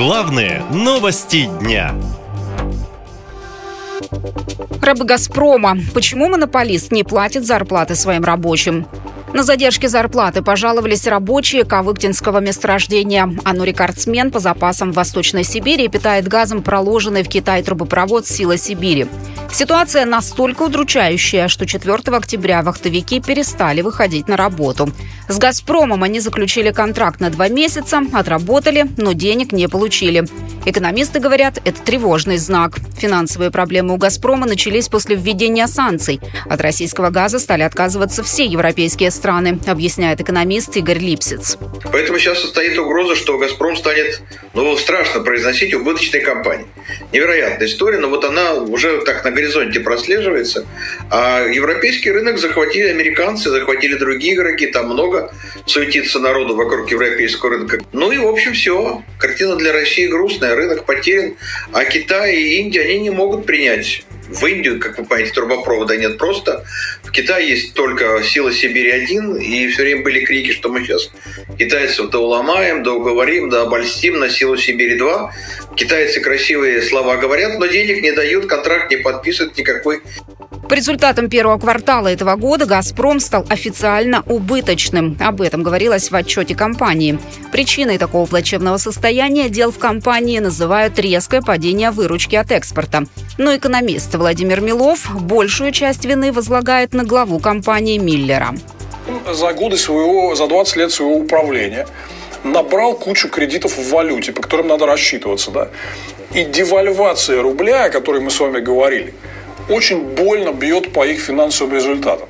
Главные новости дня. Рабы «Газпрома». Почему монополист не платит зарплаты своим рабочим? На задержке зарплаты пожаловались рабочие Кавыктинского месторождения. Оно рекордсмен по запасам в Восточной Сибири и питает газом проложенный в Китай трубопровод «Сила Сибири». Ситуация настолько удручающая, что 4 октября вахтовики перестали выходить на работу. С «Газпромом» они заключили контракт на два месяца, отработали, но денег не получили. Экономисты говорят, это тревожный знак. Финансовые проблемы у «Газпрома» начались после введения санкций. От российского газа стали отказываться все европейские страны, объясняет экономист Игорь Липсиц. Поэтому сейчас состоит угроза, что «Газпром» станет, ну, страшно произносить, убыточной компанией. Невероятная история, но вот она уже так на горизонте прослеживается. А европейский рынок захватили американцы, захватили другие игроки, там много суетится народу вокруг европейского рынка. Ну и, в общем, все. Картина для России грустная, рынок потерян, а Китай и Индия, они не могут принять в Индию, как вы понимаете, трубопровода нет просто. В Китае есть только сила Сибири-1, и все время были крики, что мы сейчас китайцев да уломаем, да уговорим, да обольстим на силу Сибири-2. Китайцы красивые слова говорят, но денег не дают, контракт не подписывают никакой. По результатам первого квартала этого года «Газпром» стал официально убыточным. Об этом говорилось в отчете компании. Причиной такого плачевного состояния дел в компании называют резкое падение выручки от экспорта. Но экономист Владимир Милов большую часть вины возлагает на главу компании Миллера. За годы своего, за 20 лет своего управления набрал кучу кредитов в валюте, по которым надо рассчитываться, да. И девальвация рубля, о которой мы с вами говорили – очень больно бьет по их финансовым результатам.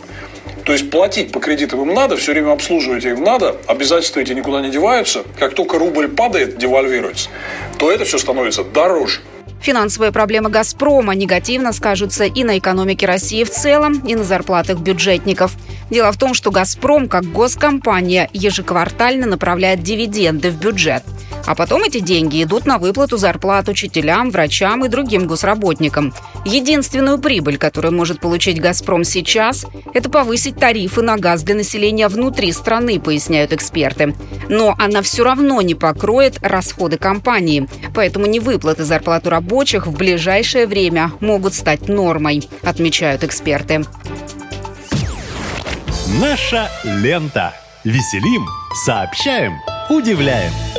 То есть платить по кредитам им надо, все время обслуживать им надо, обязательства эти никуда не деваются. Как только рубль падает, девальвируется, то это все становится дороже. Финансовые проблемы «Газпрома» негативно скажутся и на экономике России в целом, и на зарплатах бюджетников. Дело в том, что «Газпром» как госкомпания ежеквартально направляет дивиденды в бюджет – а потом эти деньги идут на выплату зарплат учителям, врачам и другим госработникам. Единственную прибыль, которую может получить «Газпром» сейчас, это повысить тарифы на газ для населения внутри страны, поясняют эксперты. Но она все равно не покроет расходы компании. Поэтому невыплаты зарплату рабочих в ближайшее время могут стать нормой, отмечают эксперты. Наша лента. Веселим, сообщаем, удивляем.